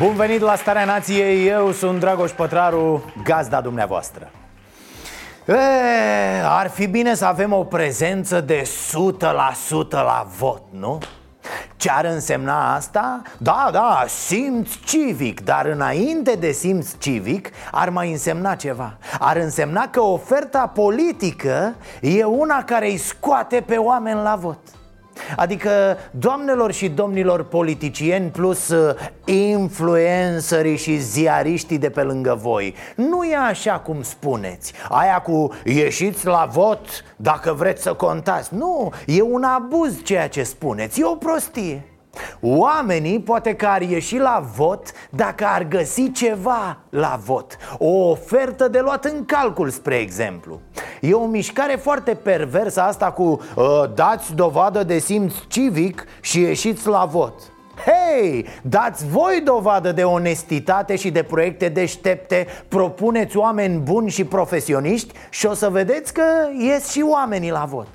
Bun venit la Starea Nației, eu sunt Dragoș Pătraru, gazda dumneavoastră e, Ar fi bine să avem o prezență de 100% la vot, nu? Ce ar însemna asta? Da, da, simț civic, dar înainte de simț civic ar mai însemna ceva Ar însemna că oferta politică e una care îi scoate pe oameni la vot Adică, doamnelor și domnilor politicieni plus uh, influencerii și ziariștii de pe lângă voi Nu e așa cum spuneți. Aia cu ieșiți la vot dacă vreți să contați. Nu, e un abuz ceea ce spuneți, e o prostie. Oamenii poate că ar ieși la vot dacă ar găsi ceva la vot. O ofertă de luat în calcul, spre exemplu E o mișcare foarte perversă asta cu uh, dați dovadă de simț civic și ieșiți la vot Hei, dați voi dovadă de onestitate și de proiecte deștepte Propuneți oameni buni și profesioniști Și o să vedeți că ies și oamenii la vot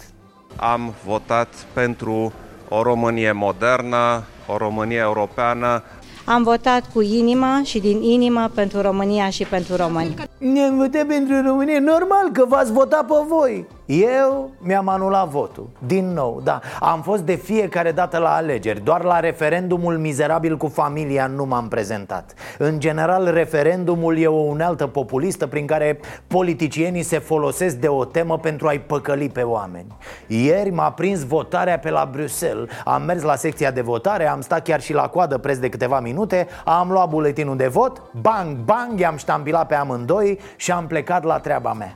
Am votat pentru o Românie modernă, o Românie europeană. Am votat cu inima și din inimă pentru România și pentru români. Ne-am votat pentru România, normal că v-ați votat pe voi eu mi-am anulat votul, din nou, da. Am fost de fiecare dată la alegeri Doar la referendumul mizerabil cu familia nu m-am prezentat. În general, referendumul e o unealtă populistă Prin care politicienii se folosesc de o temă pentru a-i păcăli pe oameni. Ieri m-a prins votarea pe la Bruxelles. Am mers la secția de votare, am stat chiar și la coadă preț de câteva minute Am luat buletinul de vot, bang, bang, i-am ștampilat pe amândoi Și am plecat la treaba mea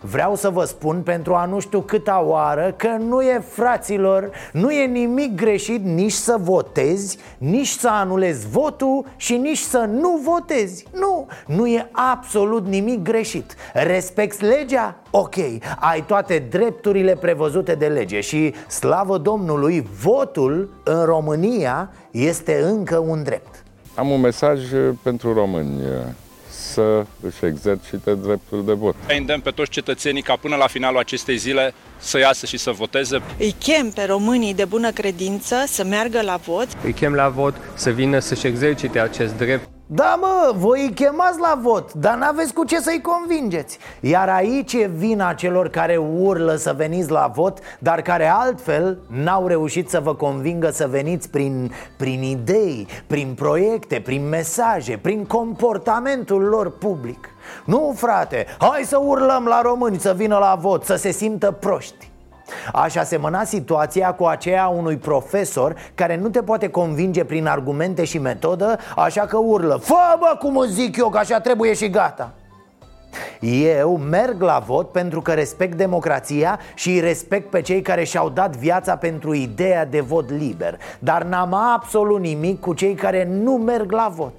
Vreau să vă spun pentru a nu știu câta oară că nu e, fraților, nu e nimic greșit nici să votezi, nici să anulezi votul și nici să nu votezi. Nu, nu e absolut nimic greșit. Respecti legea? Ok, ai toate drepturile prevăzute de lege și, slavă Domnului, votul în România este încă un drept. Am un mesaj pentru români să își exercite dreptul de vot. Îndemn pe toți cetățenii ca până la finalul acestei zile să iasă și să voteze. Îi chem pe românii de bună credință să meargă la vot. Îi chem la vot să vină să-și exercite acest drept. Da, mă, voi îi chemați la vot, dar n-aveți cu ce să-i convingeți. Iar aici e vina celor care urlă să veniți la vot Dar care altfel n-au reușit să vă convingă să veniți prin, prin idei, prin proiecte, prin mesaje, prin comportamentul lor public. Nu, frate, hai să urlăm la români să vină la vot, să se simtă proști Aș asemăna situația cu aceea unui profesor care nu te poate convinge prin argumente și metodă, așa că urlă Fă bă cum îți zic eu că așa trebuie și gata. Eu merg la vot pentru că respect democrația și îi respect pe cei care și-au dat viața pentru ideea de vot liber Dar n-am absolut nimic cu cei care nu merg la vot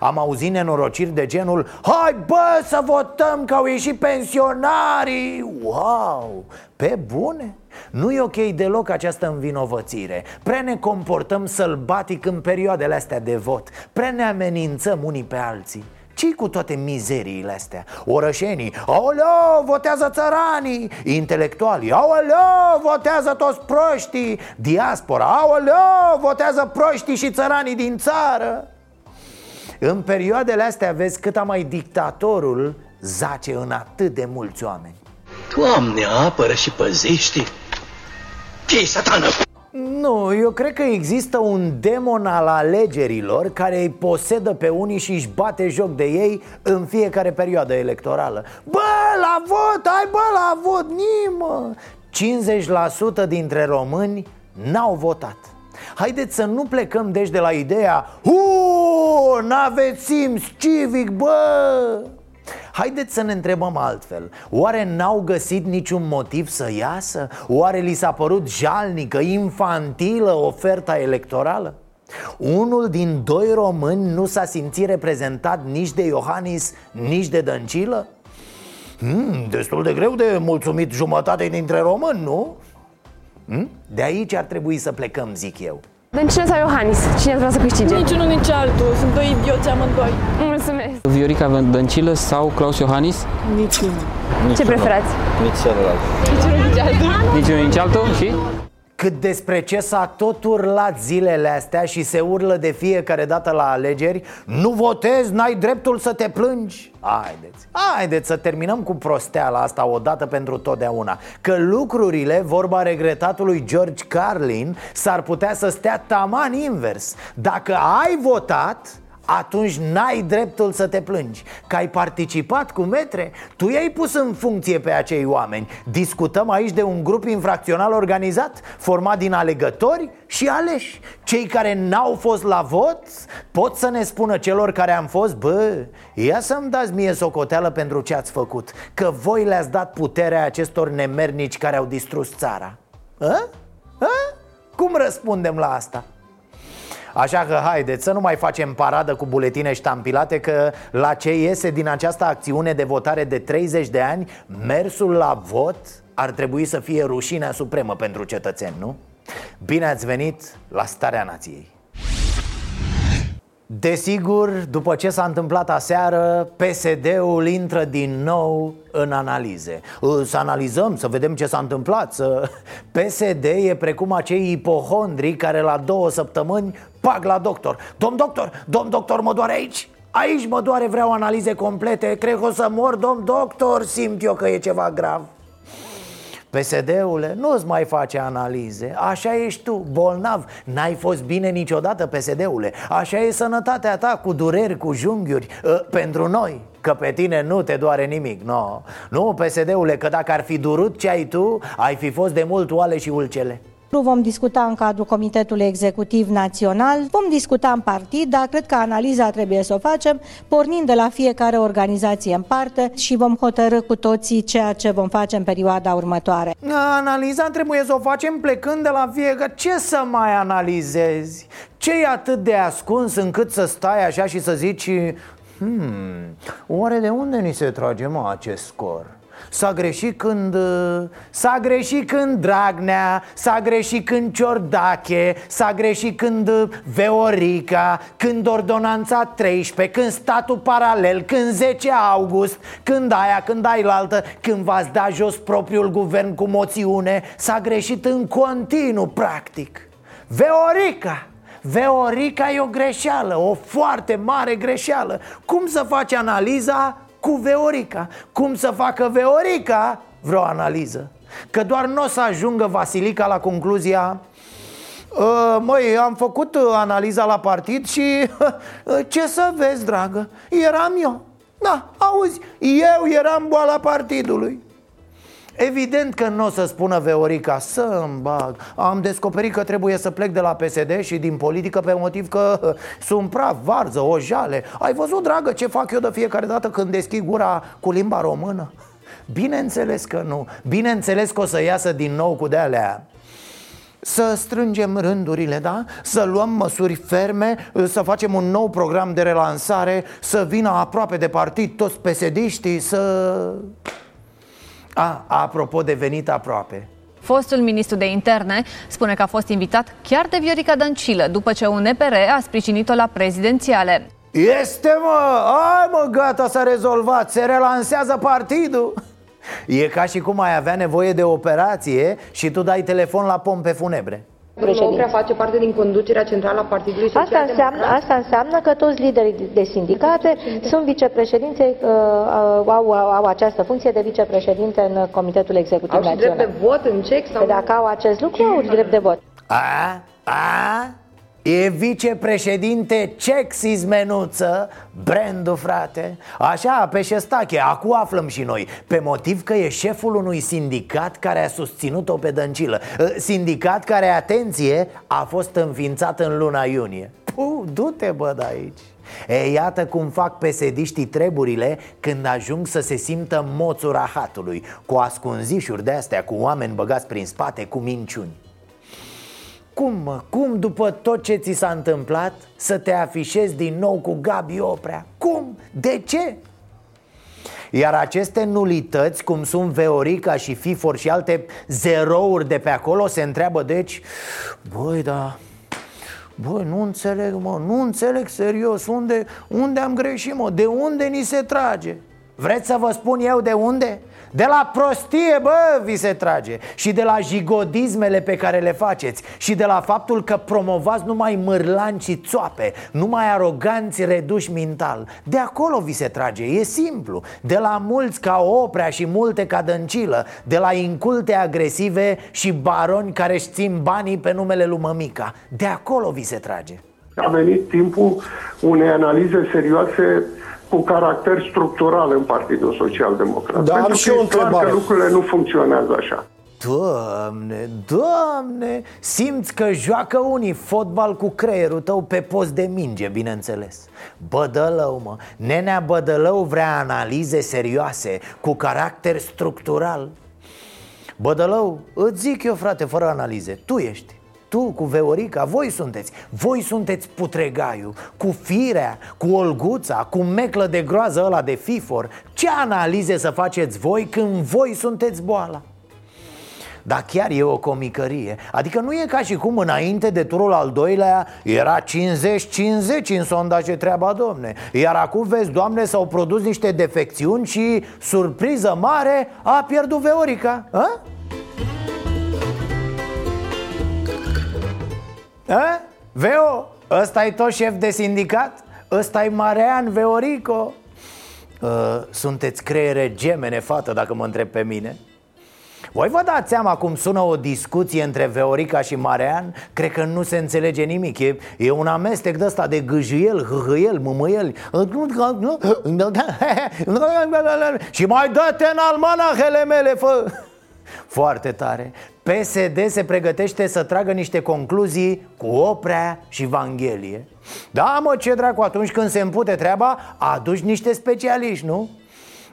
am auzit nenorociri de genul Hai bă să votăm că au ieșit pensionarii. Wow, pe bune? Nu e ok deloc această învinovățire. Prea ne comportăm sălbatic în perioadele astea de vot. Prea ne amenințăm unii pe alții. Ce cu toate mizeriile astea? Orășenii, aoleo, votează țăranii! Intelectualii, aoleo, votează toți proștii! Diaspora, aoleo, votează proștii și țăranii din țară în perioadele astea vezi cât mai dictatorul zace în atât de mulți oameni. Doamne, apără și păzește ce satană? Nu, eu cred că există un demon al alegerilor care îi posedă pe unii și își bate joc de ei în fiecare perioadă electorală. Bă, la vot, hai bă, la vot, nimă! 50% dintre români n-au votat Haideți să nu plecăm deci de la ideea Uuu, n-aveți simț civic, bă! Haideți să ne întrebăm altfel Oare n-au găsit niciun motiv să iasă? Oare li s-a părut jalnică, infantilă oferta electorală? Unul din doi români nu s-a simțit reprezentat nici de Iohannis, nici de Dăncilă? Hmm, destul de greu de mulțumit jumătate dintre români, nu? Hmm? De aici ar trebui să plecăm, zic eu Dăncilă sau Iohannis? Cine vrea să câștige? Niciunul, nici altul. Sunt doi idioți amândoi. Mulțumesc. Viorica Dăncilă sau Claus Iohannis? Niciunul. Ce preferați? Nici celălalt. Niciunul, nici altul. Niciunul, nici altul? Și? Cât despre ce s-a tot urlat zilele astea și se urlă de fiecare dată la alegeri Nu votezi, n-ai dreptul să te plângi. Haideți, haideți să terminăm cu prosteala asta odată pentru totdeauna Că lucrurile, vorba regretatului George Carlin, s-ar putea să stea taman invers. Dacă ai votat, atunci n-ai dreptul să te plângi Că ai participat cu metre Tu i-ai pus în funcție pe acei oameni Discutăm aici de un grup infracțional organizat Format din alegători și aleși Cei care n-au fost la vot Pot să ne spună celor care am fost Bă, ia să-mi dați mie socoteală pentru ce ați făcut Că voi le-ați dat puterea acestor nemernici care au distrus țara A? A? Cum răspundem la asta? Așa că haideți să nu mai facem paradă cu buletine ștampilate Că la ce iese din această acțiune de votare de 30 de ani Mersul la vot ar trebui să fie rușinea supremă pentru cetățeni, nu? Bine ați venit la Starea Nației Desigur, după ce s-a întâmplat aseară, PSD-ul intră din nou în analize. Să analizăm, să vedem ce s-a întâmplat să... PSD e precum acei ipohondri care la două săptămâni pag la doctor. Domn doctor, domn doctor, mă doare aici? Aici mă doare, vreau analize complete. Cred că o să mor, domn doctor, simt eu că e ceva grav PSD-ule, nu-ți mai face analize. Așa ești tu, bolnav. N-ai fost bine niciodată, PSD-ule Așa e sănătatea ta, cu dureri, cu junghiuri uh, Pentru noi. Că pe tine nu te doare nimic no. Nu, PSD-ule, că dacă ar fi durut ce ai tu Ai fi fost de mult oale și ulcele Vom discuta în cadrul Comitetului Executiv Național, vom discuta în partid, dar cred că analiza trebuie să o facem pornind de la fiecare organizație în parte și vom hotărâ cu toții ceea ce vom face în perioada următoare. Analiza trebuie să o facem plecând de la fiecare. Ce să mai analizezi? ce e atât de ascuns încât să stai așa și să zici Hmm, oare de unde ni se trage mă acest scor? S-a greșit când... S-a greșit când Dragnea S-a greșit când Ciordache S-a greșit când Veorica Când ordonanța 13 Când statul paralel Când 10 august Când aia, când ai altă Când v-ați dat jos propriul guvern cu moțiune S-a greșit în continuu, practic. Veorica! Veorica e o greșeală, o foarte mare greșeală. Cum să faci analiza cu Veorica. Cum să facă Veorica? Vreo analiză. Că doar nu o să ajungă Vasilica la concluzia ă, Măi, am făcut analiza la partid și ce să vezi, dragă, eram eu. Da, auzi, eu eram boala partidului Evident că nu o să spună Veorica să-mi bag Am descoperit că trebuie să plec de la PSD și din politică pe motiv că sunt praf, varză, o jale Ai văzut, dragă, ce fac eu de fiecare dată când deschid gura cu limba română? Bineînțeles că nu Bineînțeles că o să iasă din nou cu de-alea să strângem rândurile, da? Să luăm măsuri ferme, să facem un nou program de relansare, să vină aproape de partid toți pesediștii, să... A, apropo de venit aproape. Fostul ministru de interne spune că a fost invitat chiar de Viorica Dăncilă după ce un EPR a sprijinit-o la prezidențiale. Este mă, ai mă, gata, s-a rezolvat, se relansează partidul. E ca și cum ai avea nevoie de operație și tu dai telefon la pompe funebre nu prea face parte din conducerea centrală a Partidului Social asta înseamnă, asta înseamnă că toți liderii de sindicate sunt vicepreședinți, uh, uh, au, au această funcție de vicepreședinte în Comitetul Executiv au Național. Au drept de vot în cec? Sau... Păi dacă au acest lucru, au drept de vot. A? A? E vicepreședinte Cexis Menuță Brandul, frate. Așa, pe șestache, acu aflăm și noi. Pe motiv că e șeful unui sindicat care a susținut-o pe Dăncilă. Sindicat care, atenție, a fost înființat în luna iunie. Uh, du-te bă de aici. E, iată cum fac pesediștii treburile când ajung să se simtă moțul rahatului Cu ascunzișuri de-astea, cu oameni băgați prin spate, cu minciuni cum, mă, cum după tot ce ți s-a întâmplat să te afișezi din nou cu Gabi Oprea? Cum? De ce? Iar aceste nulități, cum sunt Veorica și Fifor și alte zerouri de pe acolo, se întreabă deci Băi, da, Băi, nu înțeleg, mă, nu înțeleg serios unde, unde am greșit, mă, de unde ni se trage Vreți să vă spun eu de unde? De la prostie, bă, vi se trage. Și de la jigodismele pe care le faceți. Și de la faptul că promovați numai mârlanci și țoape Numai aroganți reduși mental. De acolo vi se trage, e simplu. De la mulți ca Oprea și multe ca Dăncilă De la inculte agresive și baroni care își țin banii pe numele lui Mămica. De acolo vi se trage. A venit timpul unei analize serioase cu caracter structural în Partidul Social Democrat. Da, Pentru am și că o e clar că întrebare. lucrurile nu funcționează așa. Doamne, doamne, simți că joacă unii fotbal cu creierul tău pe post de minge, bineînțeles Bădălău, mă, nenea Bădălău vrea analize serioase, cu caracter structural Bădălău, îți zic eu, frate, fără analize, tu ești tu cu Veorica, voi sunteți Voi sunteți putregaiu Cu firea, cu olguța, cu meclă de groază ăla de fifor Ce analize să faceți voi când voi sunteți boala? Dar chiar e o comicărie Adică nu e ca și cum înainte de turul al doilea Era 50-50 în sondaje treaba, domne Iar acum vezi, doamne, s-au produs niște defecțiuni Și, surpriză mare, a pierdut Veorica a? A? Veo, ăsta e tot șef de sindicat? ăsta e Marean Veorico? Uh, sunteți creiere gemene, fată, dacă mă întreb pe mine voi vă dați seama cum sună o discuție între Veorica și Marean? Cred că nu se înțelege nimic E, e un amestec de ăsta de gâjâiel, hâhâiel, mâmâiel Și mai dă-te în almanahele mele, fă! Foarte tare PSD se pregătește să tragă niște concluzii cu Oprea și Vanghelie Da, mă, ce dracu, atunci când se împute treaba, aduci niște specialiști, nu?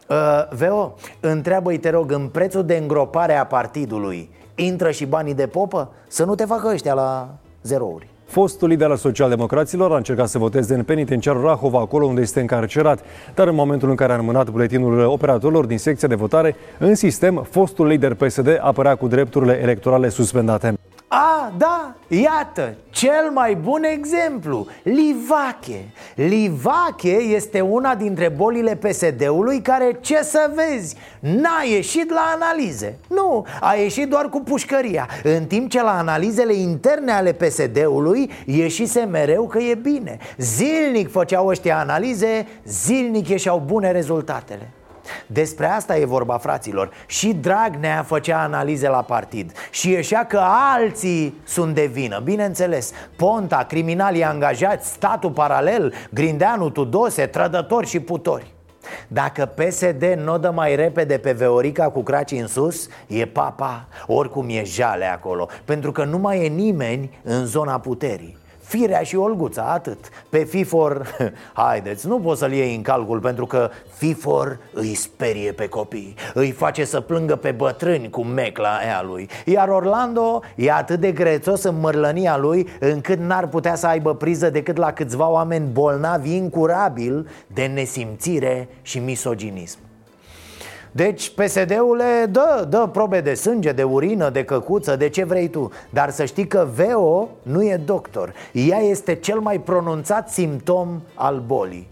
Uh, Veo, întreabă-i, te rog, în prețul de îngropare a partidului Intră și banii de popă? Să nu te facă ăștia la zerouri Fostul lider al socialdemocraților a încercat să voteze în penitenciarul Rahova, acolo unde este încarcerat. Dar în momentul în care a înmânat buletinul operatorilor din secția de votare, în sistem, fostul lider PSD apărea cu drepturile electorale suspendate. A, da, iată, cel mai bun exemplu, Livache. Livache este una dintre bolile PSD-ului care, ce să vezi, n-a ieșit la analize. Nu, a ieșit doar cu pușcăria În timp ce la analizele interne ale PSD-ului ieșise mereu că e bine. Zilnic făceau ăștia analize, zilnic ieșeau bune rezultatele despre asta e vorba, fraților. Și Dragnea făcea analize la partid. Și ieșea că alții sunt de vină. Bineînțeles, Ponta, criminalii angajați, statul paralel Grindeanu, Tudose, trădători și putori. Dacă PSD nu dă mai repede pe Veorica cu cracii în sus, e papa, oricum e jale acolo. Pentru că nu mai e nimeni în zona puterii Firea și Olguța, atât. Pe Fifor, haideți, nu poți să-l iei în calcul Pentru că Fifor îi sperie pe copii Îi face să plângă pe bătrâni cu mecla aia lui. Iar Orlando e atât de grețos în mărlănia lui Încât n-ar putea să aibă priză decât la câțiva oameni bolnavi incurabil De nesimțire și misoginism deci PSD-ule dă, dă probe de sânge, de urină, de căcuță, de ce vrei tu. Dar să știi că VO nu e doctor. Ea este cel mai pronunțat simptom al bolii.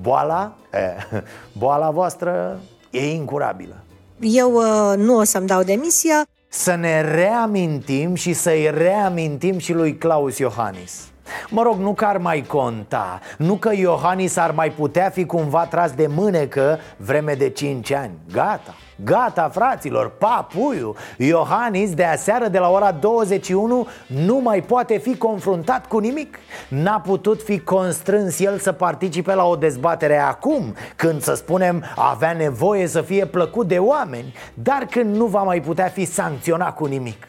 Boala? Eh, boala voastră e incurabilă. Eu uh, nu o să-mi dau demisia. Să ne reamintim și să-i reamintim și lui Claus Iohannis Mă rog, nu că ar mai conta Nu că Iohannis ar mai putea fi cumva tras de mânecă vreme de 5 ani. Gata, gata fraților, papuiu. Iohannis de aseară de la ora 21 nu mai poate fi confruntat cu nimic. N-a putut fi constrâns el să participe la o dezbatere acum Când, să spunem, avea nevoie să fie plăcut de oameni Dar când nu va mai putea fi sancționat cu nimic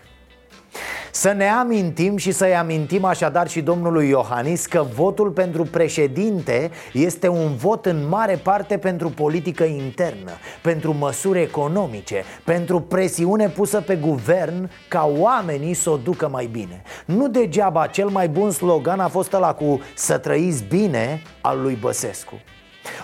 Să ne amintim și să-i amintim așadar și domnului Iohannis că votul pentru președinte este un vot în mare parte pentru politică internă, pentru măsuri economice, pentru presiune pusă pe guvern ca oamenii să o ducă mai bine. Nu degeaba cel mai bun slogan a fost ăla cu să trăiți bine al lui Băsescu.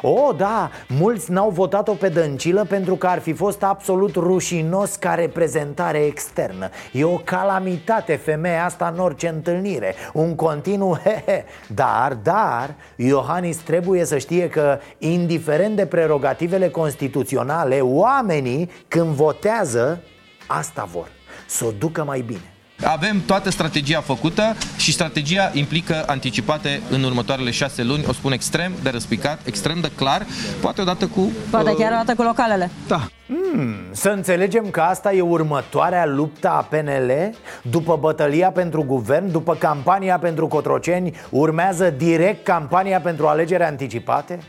O, da, mulți n-au votat-o pe Dăncilă pentru că ar fi fost absolut rușinos ca reprezentare externă. E o calamitate femeia asta în orice întâlnire. Un continuu he-he Dar, dar, Iohannis trebuie să știe că, indiferent de prerogativele constituționale Oamenii, când votează, asta vor. Să o ducă mai bine avem toată strategia făcută și strategia implică anticipate în următoarele șase luni, o spun extrem de răspicat, extrem de clar, poate odată cu... Poate chiar odată cu localele. Da. Hmm, să înțelegem că asta e următoarea luptă a PNL După bătălia pentru guvern, după campania pentru Cotroceni Urmează direct campania pentru alegeri anticipate?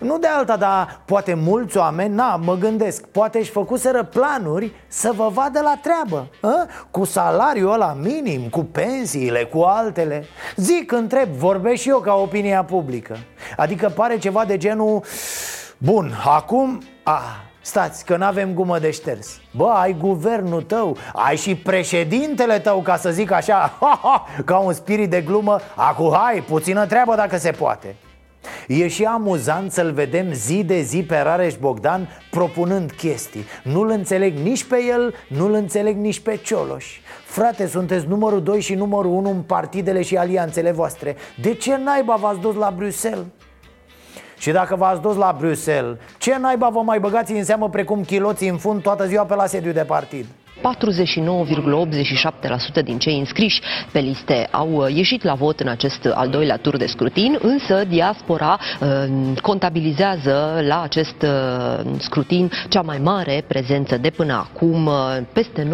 Nu de alta, dar poate mulți oameni, na, mă gândesc Poate își făcuseră planuri să vă vadă la treabă a? Cu salariul ăla minim, cu pensiile, cu altele. Zic, întreb, vorbesc și eu ca opinia publică. Adică pare ceva de genul Bun, acum... A, Stați, că n-avem gumă de șters. Bă, ai guvernul tău, ai și președintele tău, ca să zic așa ha, ha, Ca un spirit de glumă. Acu, hai, puțină treabă dacă se poate E și amuzant să-l vedem zi de zi pe Rareș Bogdan propunând chestii. Nu-l înțeleg nici pe el, nu-l înțeleg nici pe Cioloș. Frate, sunteți numărul 2 și numărul 1 în partidele și alianțele voastre. De ce naiba v-ați dus la Bruxelles? Și dacă v-ați dus la Bruxelles, ce naiba vă mai băgați în seamă precum chiloții în fund toată ziua pe la sediu de partid? 49,87% din cei înscriși pe liste au uh, ieșit la vot în acest al doilea tur de scrutin, însă diaspora uh, contabilizează la acest uh, scrutin cea mai mare prezență de până acum. Peste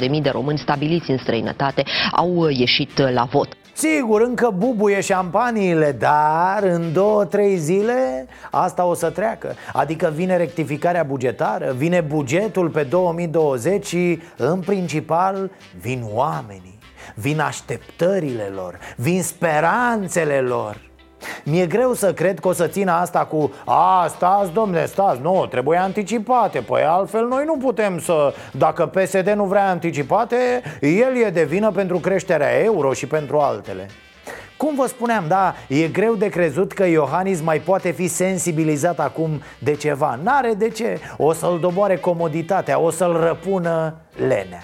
944.000 de români stabiliți în străinătate au ieșit la vot. Sigur, încă bubuie șampaniile, dar în două, trei zile asta o să treacă. Adică vine rectificarea bugetară, vine bugetul pe 2020 și în principal vin oamenii Vin așteptările lor, vin speranțele lor mi-e greu să cred că o să țină asta cu A, stați, domnule, stați, nu, trebuie anticipate. Păi altfel noi nu putem să Dacă PSD nu vrea anticipate El e de vină pentru creșterea euro și pentru altele. Cum vă spuneam, da, e greu de crezut că Iohannis mai poate fi sensibilizat acum de ceva. N-are de ce, o să-l doboare comoditatea, o să-l răpună lenea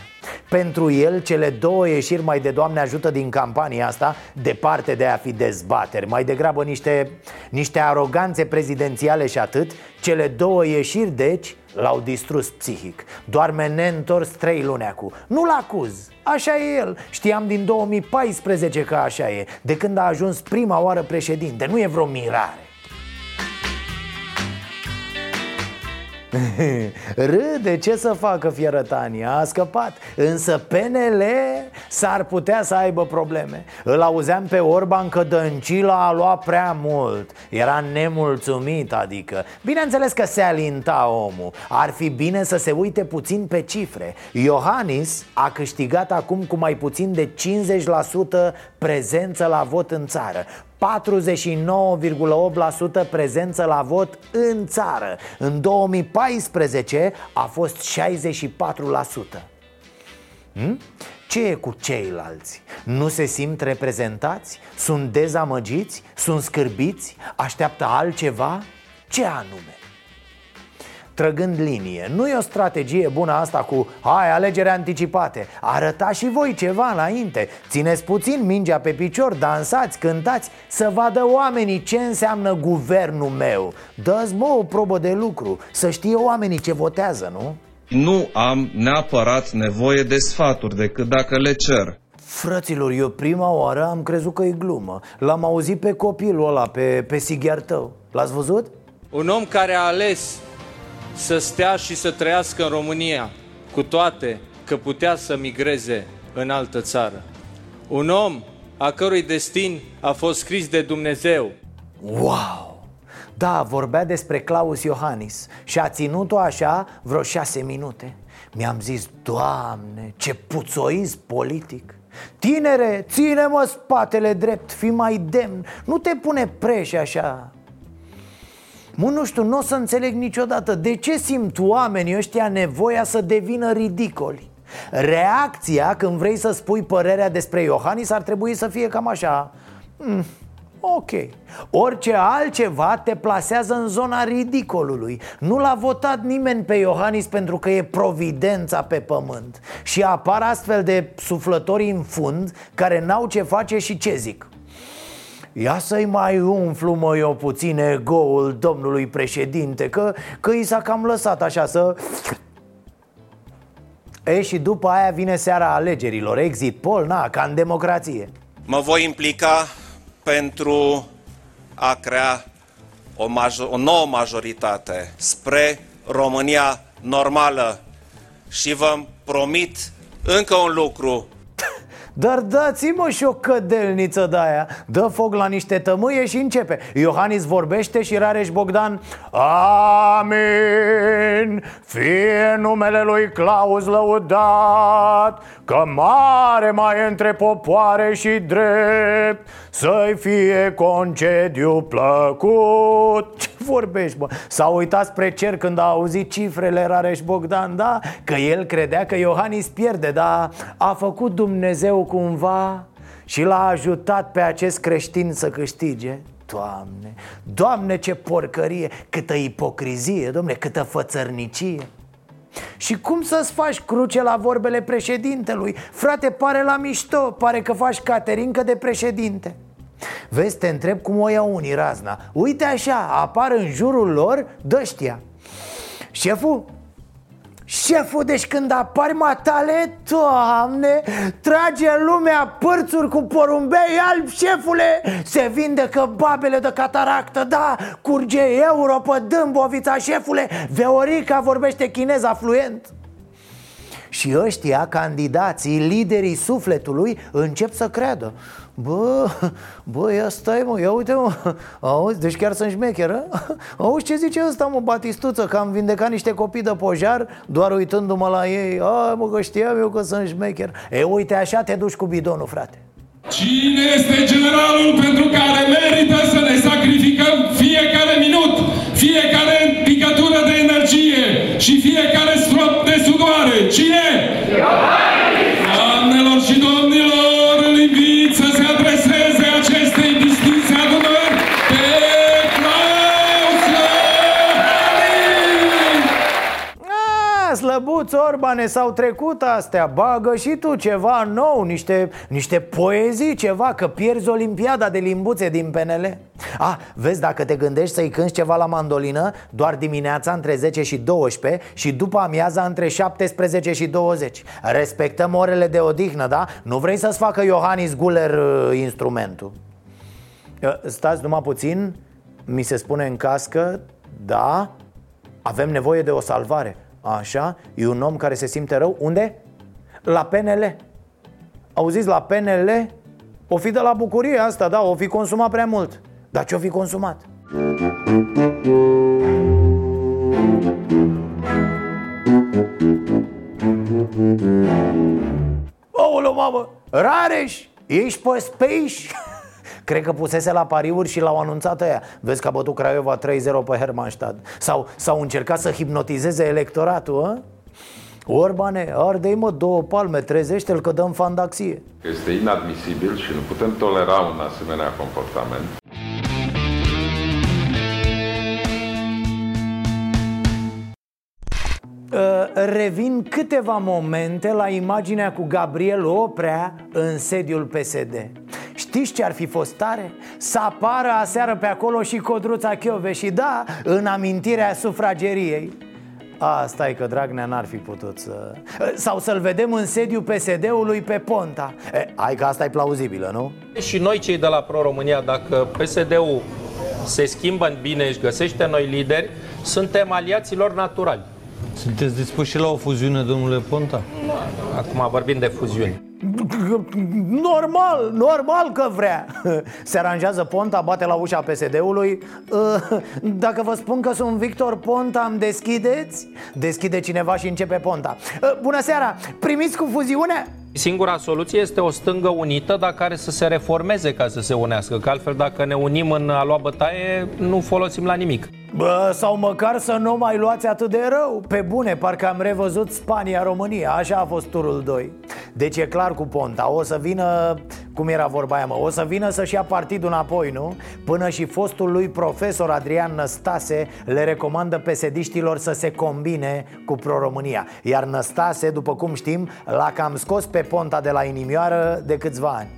pentru el, cele două ieșiri mai de Doamne ajută din campania asta Departe de a fi dezbateri. Mai degrabă niște, niște aroganțe prezidențiale și atât Cele două ieșiri, deci, l-au distrus psihic. Doarme neîntors trei luni acum. Nu-l acuz, așa e el. Știam din 2014 că așa e. De când a ajuns prima oară președinte Nu e vreo mirare Râde, ce să facă fierătania? A scăpat. Însă PNL s-ar putea să aibă probleme. Îl auzeam pe Orban că Dăncila a luat prea mult. Era nemulțumit, adică. Bineînțeles că se alinta omul. Ar fi bine să se uite puțin pe cifre. Iohannis a câștigat acum cu mai puțin de 50% prezență la vot în țară 49,8% prezență la vot în țară În 2014 a fost 64% hmm? Ce e cu ceilalți? Nu se simt reprezentați? Sunt dezamăgiți? Sunt scârbiți? Așteaptă altceva? Ce anume? Trăgând linie. Nu e o strategie bună asta cu Hai, alegere anticipate. Arătați și voi ceva înainte. Țineți puțin mingea pe picior, dansați, cântați Să vadă oamenii ce înseamnă guvernul meu. Dă-ți mă o probă de lucru. Să știe oamenii ce votează, nu? Nu am neapărat nevoie de sfaturi decât dacă le cer. Frăților, eu prima oară am crezut că e glumă. L-am auzit pe copilul ăla, pe, pe sighiar tău. L-ați văzut? Un om care a ales să stea și să trăiască în România, cu toate că putea să migreze în altă țară. Un om a cărui destin a fost scris de Dumnezeu. Wow! Da, vorbea despre Claus Iohannis Și a ținut-o așa vreo șase minute Mi-am zis, Doamne, ce puțoism politic Tinere, ține-mă spatele drept, fi mai demn Nu te pune preș așa Mă, nu știu, nu o să înțeleg niciodată. De ce simt oamenii ăștia nevoia să devină ridicoli? Reacția când vrei să spui părerea despre Iohannis ar trebui să fie cam așa. Mm, Ok. Orice altceva te plasează în zona ridicolului. Nu l-a votat nimeni pe Iohannis pentru că e providența pe pământ. Și apar astfel de suflători în fund Care n-au ce face și ce zic Ia să-i mai umflu, mă, eu puțin egoul domnului președinte Că, că i s-a cam lăsat așa să... E, și după aia vine seara alegerilor. Exit poll, na, ca în democrație. Mă voi implica pentru a crea o, major- o nouă majoritate spre România normală. Și vă promit încă un lucru dar dați-mă și o cădelniță de aia Dă foc la niște tămâie și începe. Iohannis vorbește și Rareș Bogdan Amin. Fie numele lui Claus lăudat Că mare mai între popoare și drept Să-i fie concediu plăcut. Ce vorbești, bă? S-a uitat spre cer când a auzit cifrele Rareș Bogdan, da? Că el credea că Iohannis pierde, dar a făcut Dumnezeu cumva și l-a ajutat pe acest creștin să câștige Doamne, Doamne ce porcărie, câtă ipocrizie, domne, câtă fățărnicie și cum să-ți faci cruce la vorbele președintelui? Frate, pare la mișto, pare că faci caterincă de președinte Vezi, te întreb cum o iau unii razna. Uite așa, apar în jurul lor dăștia. Șeful, Șeful, deci când apari matale, doamne, trage lumea părțuri cu porumbei albi, șefule! Se vindecă babele de cataractă, da, curge euro pe Dâmbovița, șefule! Veorica vorbește chinez afluent și ăștia, candidații, liderii sufletului, încep să creadă. Bă, bă, ia stai mă, ia uite mă. Auzi, deci chiar sunt șmecheră Auzi ce zice ăsta mă, Batistuță Că am vindecat niște copii de pojar Doar uitându-mă la ei. A, mă, că știam eu că sunt șmecher. E, uite, așa te duci cu bidonul, frate. Cine este generalul pentru care merită să ne sacrificăm fiecare minut, fiecare picătură de energie și fiecare strop de sudoare? Cine? Doamnelor A, slăbuț, Orbane, s-au trecut astea. Bagă și tu ceva nou, niște, niște poezii, ceva Că pierzi Olimpiada de limbuțe din PNL Ah, vezi, dacă te gândești să-i cânti ceva la mandolină Doar dimineața între 10 și 12 Și după amiaza între 17 și 20 Respectăm orele de odihnă, da? Nu vrei să-ți facă Iohannis Guler uh, instrumentul? Uh, Stați numai puțin Mi se spune în cască Da, avem nevoie de o salvare Așa, e un om care se simte rău Unde? La PNL Auziți, la PNL O fi de la bucurie asta, da, o fi consumat prea mult Dar ce-o fi consumat? Aoleu, mamă! Rareș! Ești pe space? Cred că pusese la pariuri și l-au anunțat ăia Vezi că a bătut Craiova 3-0 pe Hermannstad Sau s-au încercat să hipnotizeze electoratul, a? Orbane, arde mă două palme, trezește-l că dăm fandaxie Este inadmisibil și nu putem tolera un asemenea comportament. Uh, Revin câteva momente la imaginea cu Gabriel Oprea în sediul PSD Știți ce ar fi fost tare? Să apară aseară pe acolo și Codruța Chiove Și da, în amintirea sufrageriei Asta e că Dragnea n-ar fi putut să... Sau să-l vedem în sediu PSD-ului pe Ponta e, Hai că asta e plauzibilă, nu? Și noi cei de la Pro-România, dacă PSD-ul se schimbă în bine, își găsește noi lideri, suntem aliaților naturali. Sunteți dispuși și la o fuziune, domnule Ponta? Acum vorbim de fuziuni. Normal, normal că vrea Se aranjează Ponta, bate la ușa PSD-ului Uh, Dacă vă spun că sunt Victor Ponta, îmi deschideți? Deschide cineva și începe Ponta Uh, Bună seara, primiți cu fuziune? Singura soluție este o stângă unită, dar care să se reformeze ca să se unească. Că altfel, dacă ne unim în a lua bătaie, nu folosim la nimic. Bă, sau măcar să nu mai luați atât de rău. Pe bune, parcă am revăzut Spania-România Așa a fost turul 2 Deci e clar cu Ponta. O să vină, cum era vorba aia mă O să vină să-și ia partidul înapoi, nu? Până și fostul lui profesor Adrian Năstase Le recomandă pesediștilor să se combine cu Pro-România. Iar Năstase, după cum știm L-a cam scos pe Ponta de la inimioară de câțiva ani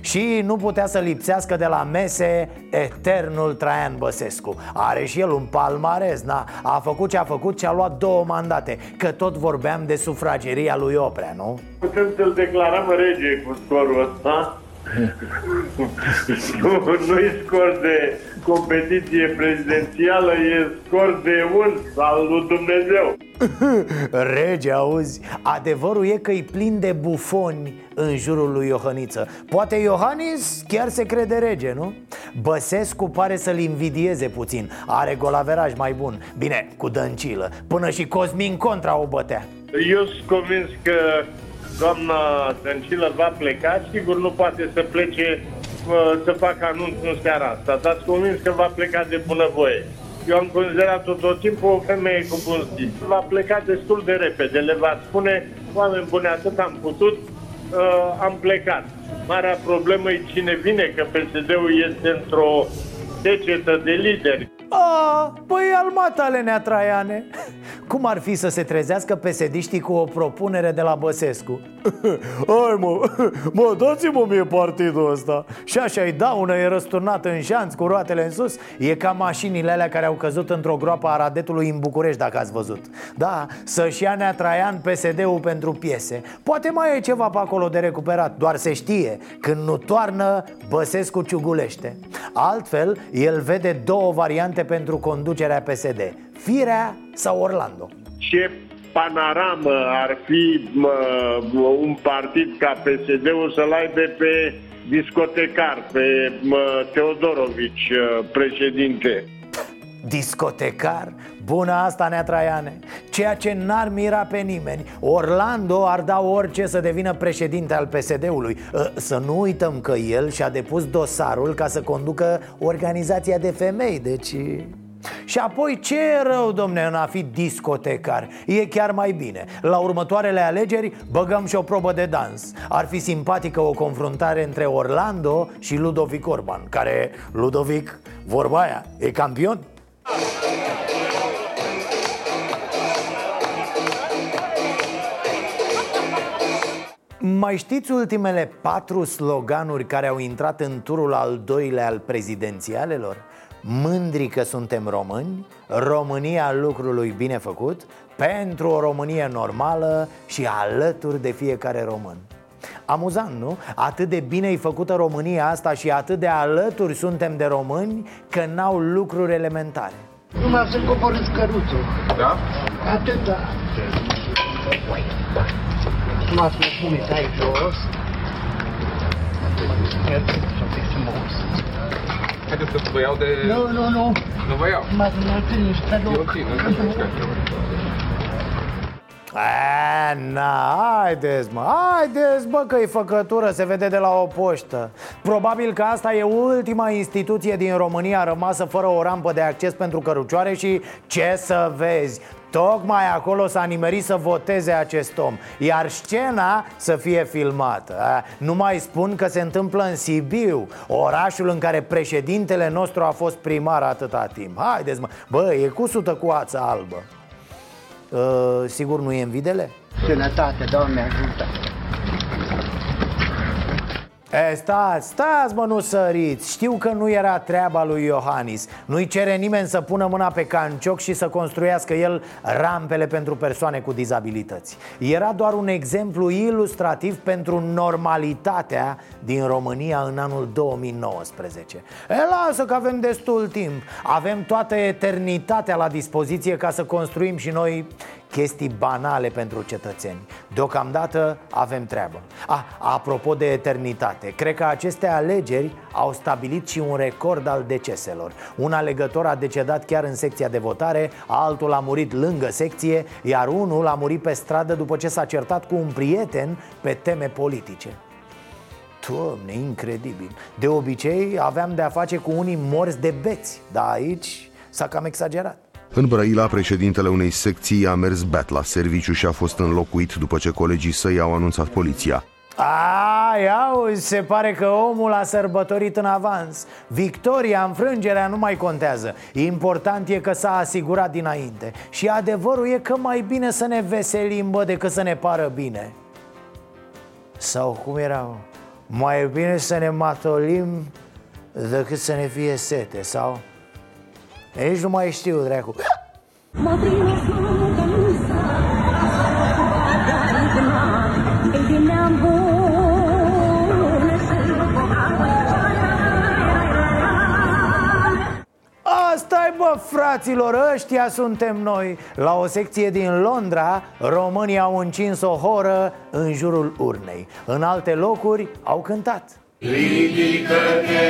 și nu putea să lipsească de la mese eternul Traian Băsescu Are și el un palmares, na? A făcut ce a făcut și a luat două mandate Că tot vorbeam de sufrageria lui Oprea, nu? Putem să-l declarăm rege cu scorul ăsta nu, nu e scor de competiție prezidențială, e scor de uns al lui Dumnezeu. Rege, auzi, adevărul e că e plin de bufoni în jurul lui Iohăniță. Poate Iohannis chiar se crede rege, nu? Băsescu pare să-l invidieze puțin. Are golaveraj mai bun. Bine, cu dăncilă. Până și Cosmin Contra o bătea. Eu sunt convins că doamna Dăncilă va pleca, sigur nu poate să plece uh, să facă anunț în seara asta, dar sunt convins că va pleca de bunăvoie. Eu am considerat-o tot timpul o femeie cu bun stil. Va pleca destul de repede, le va spune, oameni buni, atât am putut, uh, am plecat. Marea problemă e cine vine, că PSD-ul este într-o decetă de lideri. A, păi al matale Nea Traiane. Cum ar fi să se trezească pesediștii cu o propunere de la Băsescu? Hai mă, mă, dați-mă mie partidul ăsta. Și așa îi dau una, e răsturnată în șanț cu roatele în sus. E ca mașinile alea care au căzut într-o groapă a Radetului în București, dacă ați văzut. Da, să-și ia Nea Traian PSD-ul pentru piese. Poate mai e ceva pe acolo de recuperat, doar se știe Când nu toarnă, Băsescu ciugulește. Altfel, el vede două variante pentru conducerea PSD Firea sau Orlando Ce panoramă ar fi mă, un partid ca PSD-ul să-l aibă pe discotecar, pe mă, Teodorovici, președinte. Discotecar? Bună asta, Nea Traiane. Ceea ce n-ar mira pe nimeni Orlando ar da orice să devină președinte al PSD-ului Să nu uităm că el și-a depus dosarul ca să conducă organizația de femei Deci... Și apoi ce e rău, domne, în a fi discotecar? E chiar mai bine. La următoarele alegeri băgăm și o probă de dans. Ar fi simpatică o confruntare între Orlando și Ludovic Orban Care, Ludovic, vorba aia, e campion Mai știți ultimele patru sloganuri care au intrat în turul al doilea al prezidențialelor? Mândri că suntem români, România lucrului bine făcut, pentru o Românie normală și alături de fiecare român. Amuzant, nu? Atât de bine e făcută România asta și atât de alături suntem de români că n-au lucruri elementare. Numai să coborâți căruțul. Da? Atâta. Numai să mă puneți aici jos. Să fie frumos. Haideți să vă iau de... Nu, nu, nu. Nu vă iau. Numai să mă întâlniți pe loc. Eu țin, nu țin, A, na, haideți mă, haideți bă că e făcătură, se vede de la o poștă. Probabil că asta e ultima instituție din România rămasă fără o rampă de acces pentru cărucioare și ce să vezi Tocmai acolo s-a nimerit să voteze acest om Iar scena să fie filmată a? Nu mai spun că se întâmplă în Sibiu Orașul în care președintele nostru a fost primar atâta timp. Haideți mă, bă, e cu sută cu ață albă. uh, Sigur nu e în videle? Sănătate, Doamne ajută. E, stați, stați mă, nu săriți. Știu că nu era treaba lui Iohannis. Nu-i cere nimeni să pună mâna pe cancioc și să construiască el rampele pentru persoane cu dizabilități. Era doar un exemplu ilustrativ pentru normalitatea din România în anul 2019 E, lasă că avem destul timp. Avem toată eternitatea la dispoziție ca să construim și noi chestii banale pentru cetățeni. Deocamdată avem treabă. Ah, Apropo de eternitate Cred că aceste alegeri au stabilit și un record al deceselor. Un alegător a decedat chiar în secția de votare Altul a murit lângă secție Iar unul a murit pe stradă după ce s-a certat cu un prieten pe teme politice. Doamne, incredibil. De obicei aveam de-a face cu unii morți de beți Dar aici s-a cam exagerat în Brăila, președintele unei secții a mers beat la serviciu și a fost înlocuit după ce colegii săi au anunțat poliția. A, ia se pare că omul a sărbătorit în avans Victoria, înfrângerea nu mai contează Important e că s-a asigurat dinainte Și adevărul e că mai bine să ne veselim, bă, decât să ne pară bine Sau cum era? Mai bine să ne matolim decât să ne fie sete, sau? Nici nu mai știu, dracu. Asta bă, fraților, ăștia suntem noi La o secție din Londra, românii au încins o horă în jurul urnei. În alte locuri au cântat Ridică-te,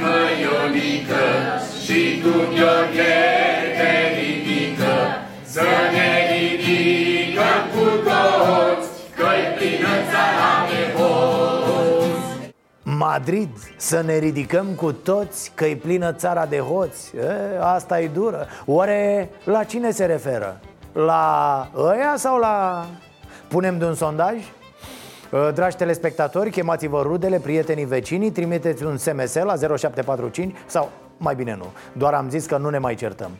măionică, și tu, Gheorghe, te ridică, Să ne ridicăm cu toți, Că-i plină țara de hoți. Madrid, să ne ridicăm cu toți că-i plină țara de hoți e, Asta e dură Oare la cine se referă? La ăia sau la... Punem de un sondaj? Uh, dragi telespectatori, chemați-vă rudele, prietenii, vecinii Trimiteți un SMS la 0745 Sau mai bine nu Doar am zis că nu ne mai certăm.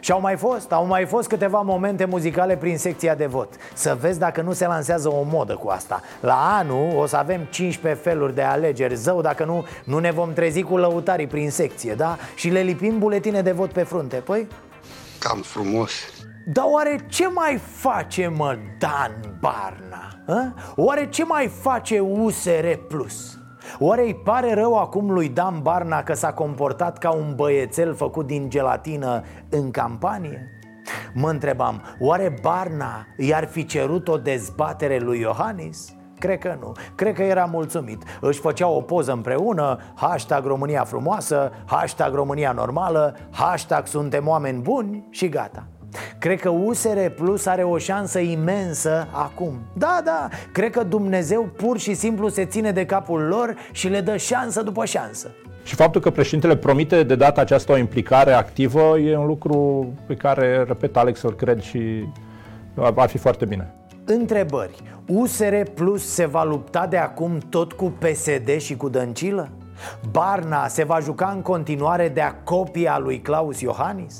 Și au mai fost, au mai fost câteva momente muzicale prin secția de vot. Să vezi dacă nu se lansează o modă cu asta. La anul o să avem 15 feluri de alegeri. Zău, dacă nu, nu ne vom trezi cu lăutarii prin secție, da? Și le lipim buletine de vot pe frunte, păi? Cam frumos dar oare ce mai face, mă, Dan Barna? A? Oare ce mai face USR Plus? Oare îi pare rău acum lui Dan Barna că s-a comportat ca un băiețel făcut din gelatină în campanie? Mă întrebam, oare Barna i-ar fi cerut o dezbatere lui Iohannis? Cred că nu, cred că era mulțumit Își făcea o poză împreună Hashtag România frumoasă Hashtag România normală Hashtag suntem oameni buni și gata Cred că USR Plus are o șansă imensă acum Da, da, cred că Dumnezeu pur și simplu se ține de capul lor și le dă șansă după șansă și faptul că președintele promite de data aceasta o implicare activă e un lucru pe care, repet, Alex, îl cred și va fi foarte bine. Întrebări. USR Plus se va lupta de acum tot cu PSD și cu Dăncilă? Barna se va juca în continuare de-a copia lui Claus Iohannis?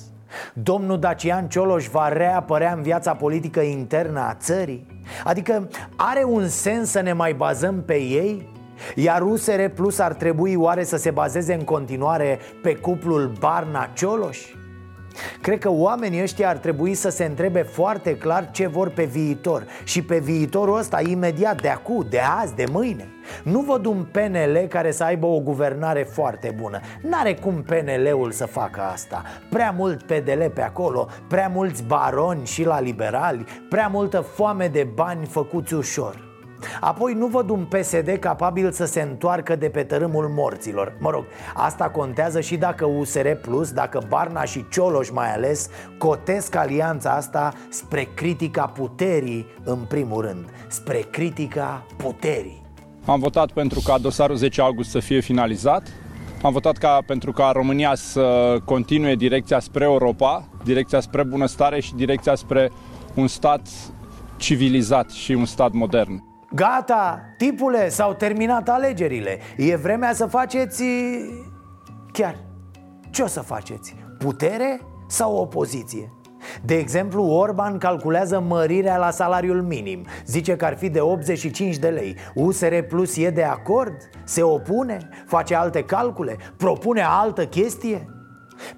Domnul Dacian Cioloș va reapărea în viața politică internă a țării? Adică are un sens să ne mai bazăm pe ei? Iar USR Plus ar trebui oare să se bazeze în continuare pe cuplul Barna-Cioloș? Cred că oamenii ăștia ar trebui să se întrebe foarte clar ce vor pe viitor. Și pe viitorul ăsta imediat, de acu, de azi, de mâine. Nu văd un PNL care să aibă o guvernare foarte bună. N-are cum PNL-ul să facă asta. Prea mult PDL pe acolo, prea mulți baroni și la liberali Prea multă foame de bani făcuți ușor Apoi nu văd un PSD capabil să se întoarcă de pe tărâmul morților. Mă rog, asta contează și dacă USR Plus, dacă Barna și Cioloș mai ales Cotesc alianța asta spre critica puterii în primul rând. Spre critica puterii. Am votat pentru ca dosarul 10 august să fie finalizat. Am votat ca, pentru ca România să continue direcția spre Europa, direcția spre bunăstare și direcția spre un stat civilizat și un stat modern. Gata, tipule, s-au terminat alegerile E vremea să faceți... Chiar, ce o să faceți? Putere sau opoziție? De exemplu, Orban calculează mărirea la salariul minim Zice că ar fi de 85 de lei USR Plus e de acord? Se opune? Face alte calcule? Propune altă chestie?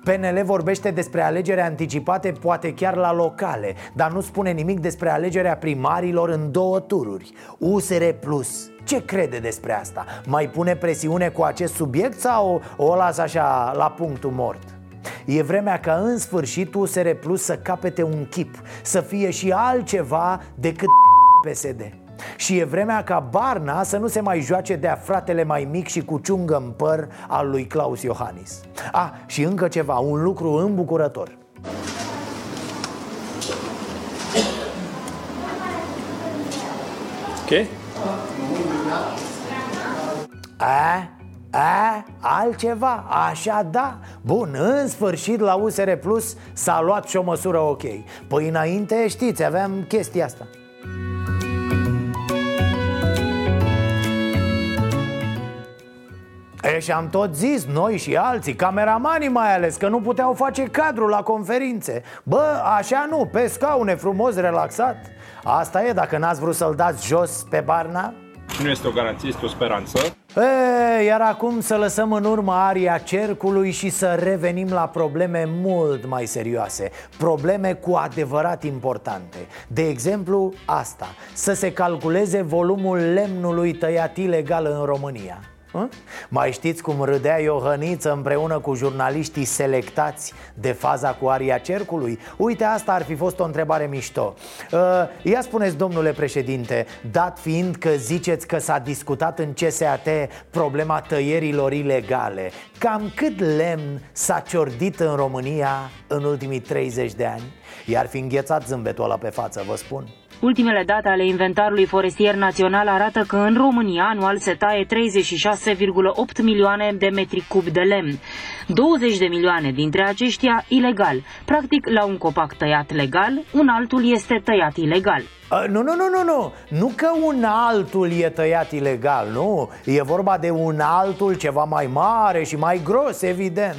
PNL vorbește despre alegeri anticipate, poate chiar la locale Dar nu spune nimic despre alegerea primarilor în două tururi USR Plus ce crede despre asta? Mai pune presiune cu acest subiect sau o lasă așa la punctul mort? E vremea ca în sfârșit USR Plus să capete un chip Să fie și altceva decât PSD și e vremea ca Barna să nu se mai joace de-a fratele mai mic și cu ciungă în păr al lui Claus Iohannis. A, și încă ceva, un lucru îmbucurător. Ok? A, a, altceva, așa da. Bun, în sfârșit la USR Plus s-a luat și o măsură ok. Păi înainte, știți, aveam chestia asta E, și am tot zis, noi și alții, cameramanii mai ales, că nu puteau face cadru la conferințe. Bă, așa nu, pe scaune frumos, relaxat. Asta e, dacă n-ați vrut să-l dați jos pe Barna. Nu este o garanție, este o speranță. E, iar acum să lăsăm în urmă aria cercului și să revenim la probleme mult mai serioase. Probleme cu adevărat importante. De exemplu, asta. Să se calculeze volumul lemnului tăiat ilegal în România Hă? Mai știți cum râdea Iohăniță împreună cu jurnaliștii selectați de faza cu aria cercului? Uite, asta ar fi fost o întrebare mișto uh, Ia spuneți, domnule președinte, dat fiind că ziceți că s-a discutat în CSAT problema tăierilor ilegale Cam cât lemn s-a ciordit în România în ultimii 30 de ani? I-ar fi înghețat zâmbetul ăla pe față, vă spun Ultimele date ale inventarului forestier național arată că în România anual se taie 36,8 milioane de metri cub de lemn. 20 de milioane dintre aceștia ilegal. Practic, la un copac tăiat legal, un altul este tăiat ilegal. Uh, nu, nu, nu, nu, nu Nu că un altul e tăiat ilegal, nu E vorba de un altul ceva mai mare și mai gros, evident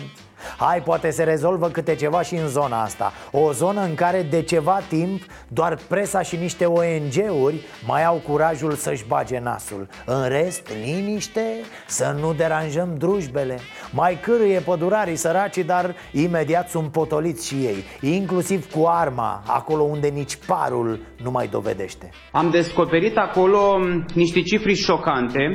Hai, poate se rezolvă câte ceva și în zona asta. O zonă în care de ceva timp doar presa și niște ONG-uri mai au curajul să-și bage nasul. În rest, liniște, să nu deranjăm drujbele. Mai cârâie pădurarii săraci, dar imediat sunt potoliți și ei Inclusiv cu arma, acolo unde nici parul nu mai dovedește. Am descoperit acolo niște cifre șocante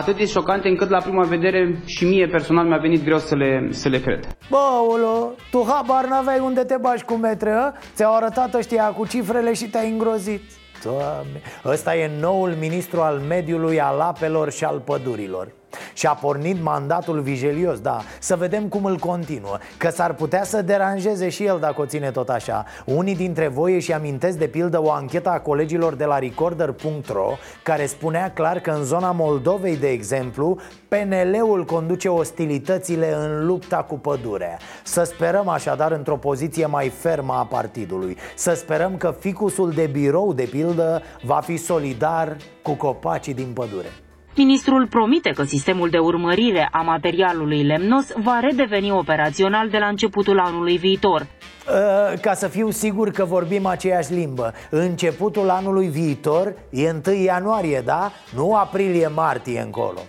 atât de șocante încât la prima vedere și mie personal mi-a venit greu să le, să le cred. Băulo, tu habar n-aveai unde te bași cu metre, Ți-au arătat ăștia cu cifrele și te-ai îngrozit. Doamne, ăsta e noul ministru al mediului, al apelor și al pădurilor și a pornit mandatul vigelios, da. Să vedem cum îl continuă Că s-ar putea să deranjeze și el dacă o ține tot așa. Unii dintre voi își amintesc de pildă o anchetă a colegilor de la Recorder.ro Care spunea clar că în zona Moldovei, de exemplu PNL-ul conduce ostilitățile în lupta cu pădurea. Să sperăm așadar într-o poziție mai fermă a partidului. Să sperăm că ficusul de birou, de pildă, va fi solidar cu copacii din pădure Ministrul promite că sistemul de urmărire a materialului lemnos va redeveni operațional de la începutul anului viitor. Uh, ca să fiu sigur că vorbim aceeași limbă Începutul anului viitor e 1 ianuarie, da? Nu aprilie-martie încolo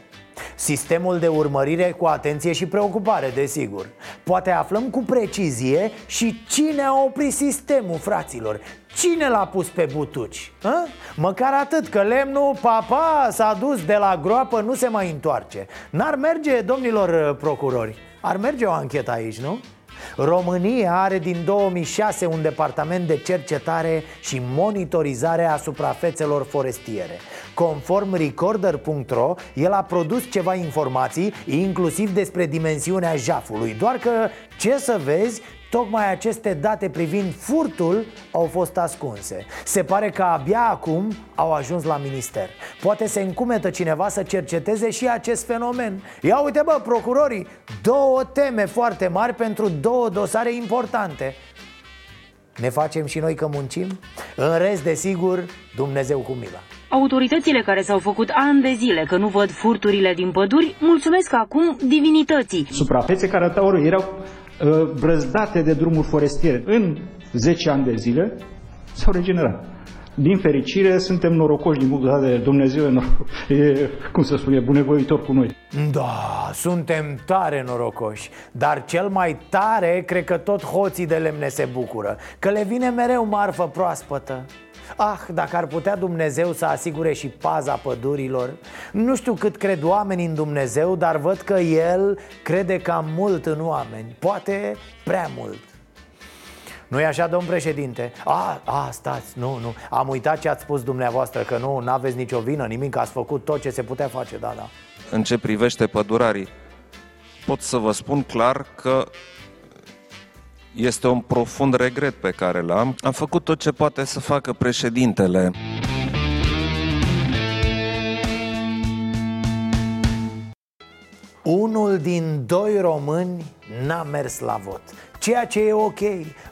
Sistemul de urmărire cu atenție și preocupare, desigur Poate aflăm cu precizie și cine a oprit sistemul, fraților Cine l-a pus pe butuci? A? Măcar atât că lemnul, papa, s-a dus de la groapă, nu se mai întoarce N-ar merge, domnilor uh, procurori Ar merge o anchetă aici, nu? România are din 2006 un departament de cercetare și monitorizare a suprafețelor forestiere Conform recorder.ro, el a produs ceva informații, inclusiv despre dimensiunea jafului. Doar că, ce să vezi, Tocmai aceste date privind furtul au fost ascunse. Se pare că abia acum au ajuns la minister. Poate se încumetă cineva să cerceteze și acest fenomen. Ia uite bă, procurorii, două teme foarte mari pentru două dosare importante. Ne facem și noi că muncim? În rest, desigur, Dumnezeu cu mila Autoritățile care s-au făcut ani de zile că nu văd furturile din păduri mulțumesc acum divinității. Suprafețe care erau brăzdate de drumuri forestiere în 10 ani de zile s-au regenerat. Din fericire, suntem norocoși din punct de Dumnezeu e, e, cum să spun, e bunevoitor cu noi. Da, suntem tare norocoși Dar cel mai tare, cred că tot hoții de lemne se bucură Că le vine mereu marfă proaspătă Ah, dacă ar putea Dumnezeu să asigure și paza pădurilor. Nu știu cât cred oamenii în Dumnezeu, dar văd că El crede cam mult în oameni Poate prea mult. Nu e așa, domn președinte? A, a, stați, nu, nu. Am uitat ce ați spus dumneavoastră Că nu, n-aveți nicio vină, nimic Ați făcut tot ce se putea face, da, da. În ce privește pădurarii, pot să vă spun clar că este un profund regret pe care l-am. Am făcut tot ce poate să facă președintele. Unul din doi români n-a mers la vot Ceea ce e ok.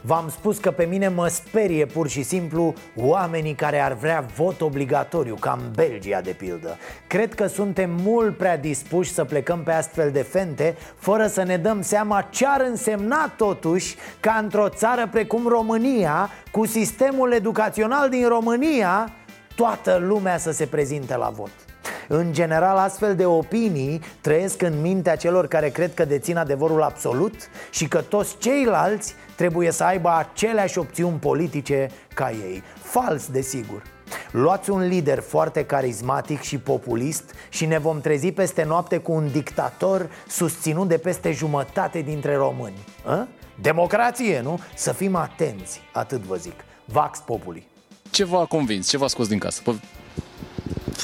V-am spus că pe mine mă sperie pur și simplu oamenii care ar vrea vot obligatoriu, ca în Belgia de pildă. Cred că suntem mult prea dispuși să plecăm pe astfel de fente Fără să ne dăm seama ce ar însemna totuși ca într-o țară precum România Cu sistemul educațional din România Toată lumea să se prezinte la vot în general, astfel de opinii trăiesc în mintea celor care cred că dețin adevărul absolut și că toți ceilalți trebuie să aibă aceleași opțiuni politice ca ei. Fals, desigur. Luați un lider foarte carismatic și populist și ne vom trezi peste noapte cu un dictator susținut de peste jumătate dintre români. A? Democrație, nu? Să fim atenți, atât vă zic. Vax populi. Ce v-a convins? Ce v-a scos din casă?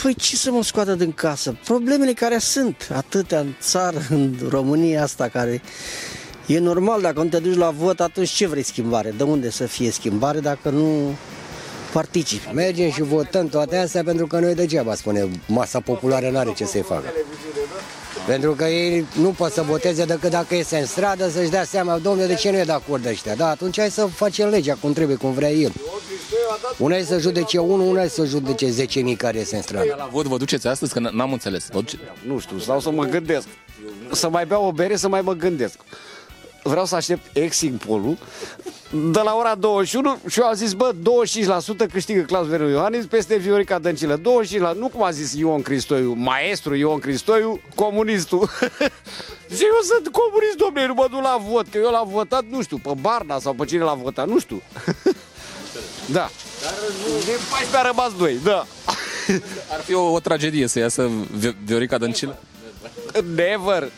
Păi ce să mă scoată din casă? Problemele care sunt atâtea în țară, în România asta, care e normal, dacă nu te duci la vot, atunci ce vrei schimbare? De unde să fie schimbare dacă nu participi? Mergem și votăm toate astea pentru că noi degeaba, spune, masa populară n-are ce să-i facă. Pentru că ei nu pot să voteze decât dacă iese în stradă să-și dea seama, domnule, de ce nu e de acord ăștia? Da, atunci hai să facem legea cum trebuie, cum vrea el. Una e să judece unul, una e să judece 10.000 care iese în stradă. La vot vă duceți astăzi? Că n-am înțeles. Vă duce... Nu știu, stau să mă gândesc. Să mai beau o bere, să mai mă gândesc. Vreau să aștept exit polul de la ora 21 și eu am zis, bă, 25% câștigă Claus Veru Iohannis peste Viorica Dăncilă. 25%, nu cum a zis Ion Cristoiu, maestru Ion Cristoiu, comunistul. și eu sunt comunist, domnule, nu mă duc la vot, că eu l-am votat, nu știu, pe Barna sau pe cine l-a votat, nu știu. da. Dar de 14 a rămas 2, da. Ar fi o, o tragedie să iasă Viorica Dăncilă? Never.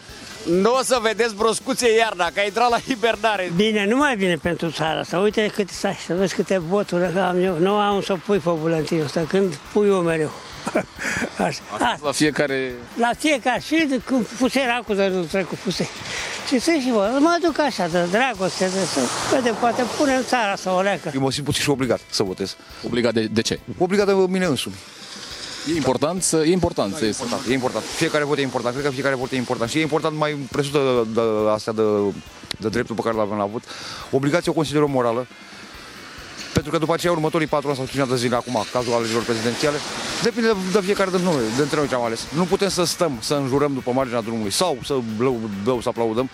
Nu o să vedeți broscuțe iarna, că a intrat la hibernare. Bine, nu mai bine pentru țara asta. Uite cât stai, să vezi câte voturi am eu. Nu am să pui pe buletinul ăsta, când pui eu mereu. Așa. Asta, la fiecare... La fiecare, și cu puserea cu de trecut puse. Și să și vă, mă duc așa, de dragoste, de să vedem, poate pune în țara să o leacă. Eu mă simt puțin și obligat să votez. Obligat de, de ce? Obligat de mine însumi. E important să... E important să e important, e important. Fiecare vot e important. Cred că fiecare vot e important. Și e important mai presus de, de, de astea de, de dreptul pe care l-avem la vot. Obligația o consider o morală. Pentru că după aceea următorii patru ani sau 5 de zile acum, cazul alegerilor prezidențiale, depinde de, de fiecare dintre noi, dintre noi ce am ales. Nu putem să stăm, să înjurăm după marginea drumului sau să blău, blău să aplaudăm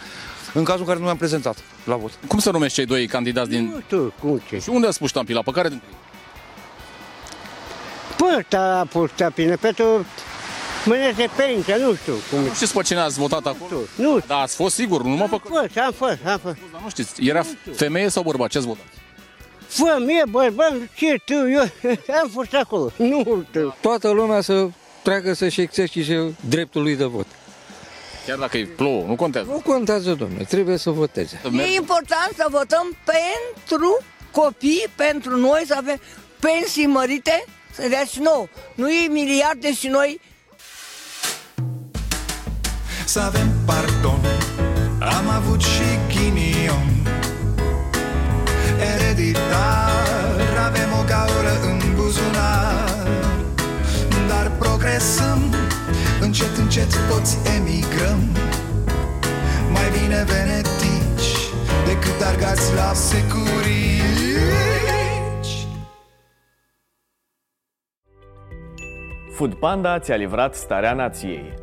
în cazul în care nu am prezentat la vot. Cum să numești cei doi candidați din... Nu știu, cum ce? Și unde a spus ștampila? Pe care dintre ei? Păsta a pus ștampila, pentru Mâine se pensia, nu știu cum. Nu știți pe cine ați votat acolo? Nu. Da, ați fost sigur, nu mă pe... Am fost, am fost, am fost. Dar nu știți, era femeie sau bărbat? Ce ați votat? Femeie, bărbat, ce tu, eu am fost acolo. Nu știu. Toată lumea să treacă să-și exercise dreptul lui de vot. Chiar dacă e plouă, nu contează. Nu contează, domnule, trebuie să voteze. E important să votăm pentru copii, pentru noi, să avem pensii mărite, să dea și nou. Nu e miliarde și noi. Să avem pardon. Am avut și ghinion. Ereditar Avem o gaură în buzunar. Dar progresăm Încet, încet toți emigrăm. Mai bine venetici Decât argați la securici Food Panda ți-a livrat starea nației